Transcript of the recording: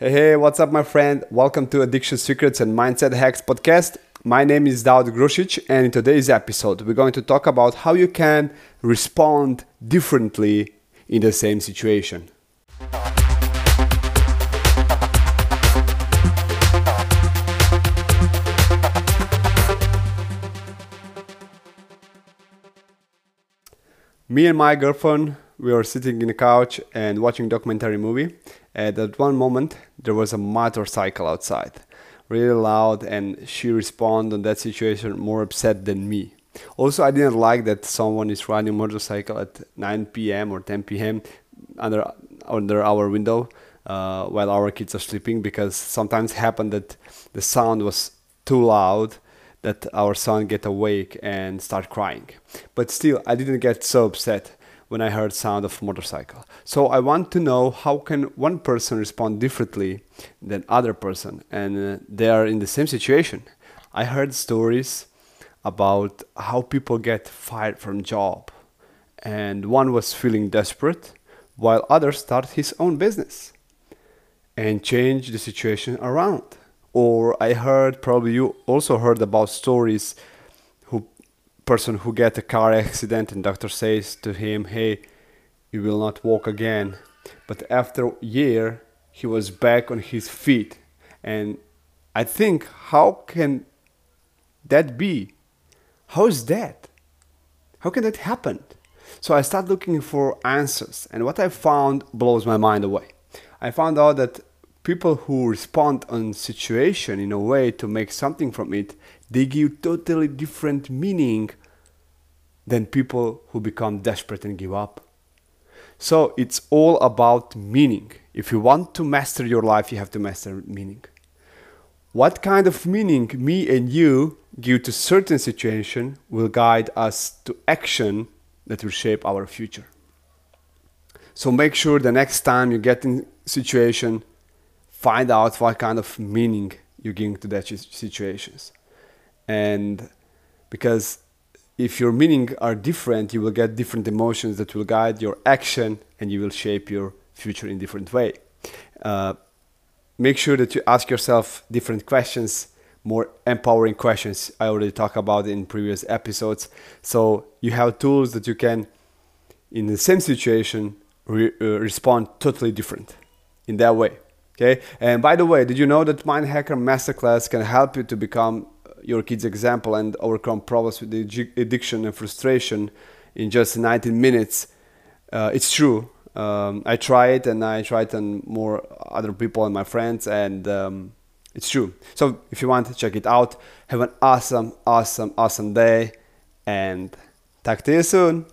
Hey, hey, what's up, my friend? Welcome to Addiction Secrets and Mindset Hacks podcast. My name is Daud Grusic, and in today's episode, we're going to talk about how you can respond differently in the same situation. Me and my girlfriend, we were sitting in the couch and watching documentary movie. At one moment, there was a motorcycle outside, really loud, and she responded on that situation more upset than me. Also, I didn't like that someone is riding a motorcycle at 9 p.m. or 10 p.m. under under our window uh, while our kids are sleeping because sometimes happened that the sound was too loud that our son get awake and start crying. But still, I didn't get so upset when I heard sound of motorcycle. So I want to know how can one person respond differently than other person, and uh, they are in the same situation. I heard stories about how people get fired from job, and one was feeling desperate, while others start his own business and change the situation around or I heard probably you also heard about stories person who get a car accident and doctor says to him, "Hey, you will not walk again." But after a year, he was back on his feet, and I think how can that be? How is that? How can that happen? So I start looking for answers, and what I found blows my mind away. I found out that people who respond on situation in a way to make something from it they give totally different meaning than people who become desperate and give up. So it's all about meaning. If you want to master your life you have to master meaning. What kind of meaning me and you give to certain situation will guide us to action that will shape our future. So make sure the next time you get in situation find out what kind of meaning you give to that situations. And because if your meaning are different you will get different emotions that will guide your action and you will shape your future in different way. Uh, make sure that you ask yourself different questions more empowering questions. I already talked about in previous episodes. So you have tools that you can in the same situation re- uh, respond totally different in that way Okay. And by the way, did you know that Mind Hacker Masterclass can help you to become your kid's example and overcome problems with addiction and frustration in just 19 minutes? Uh, it's true. Um, I try it and I try it on more other people and my friends, and um, it's true. So if you want to check it out, have an awesome, awesome, awesome day, and talk to you soon.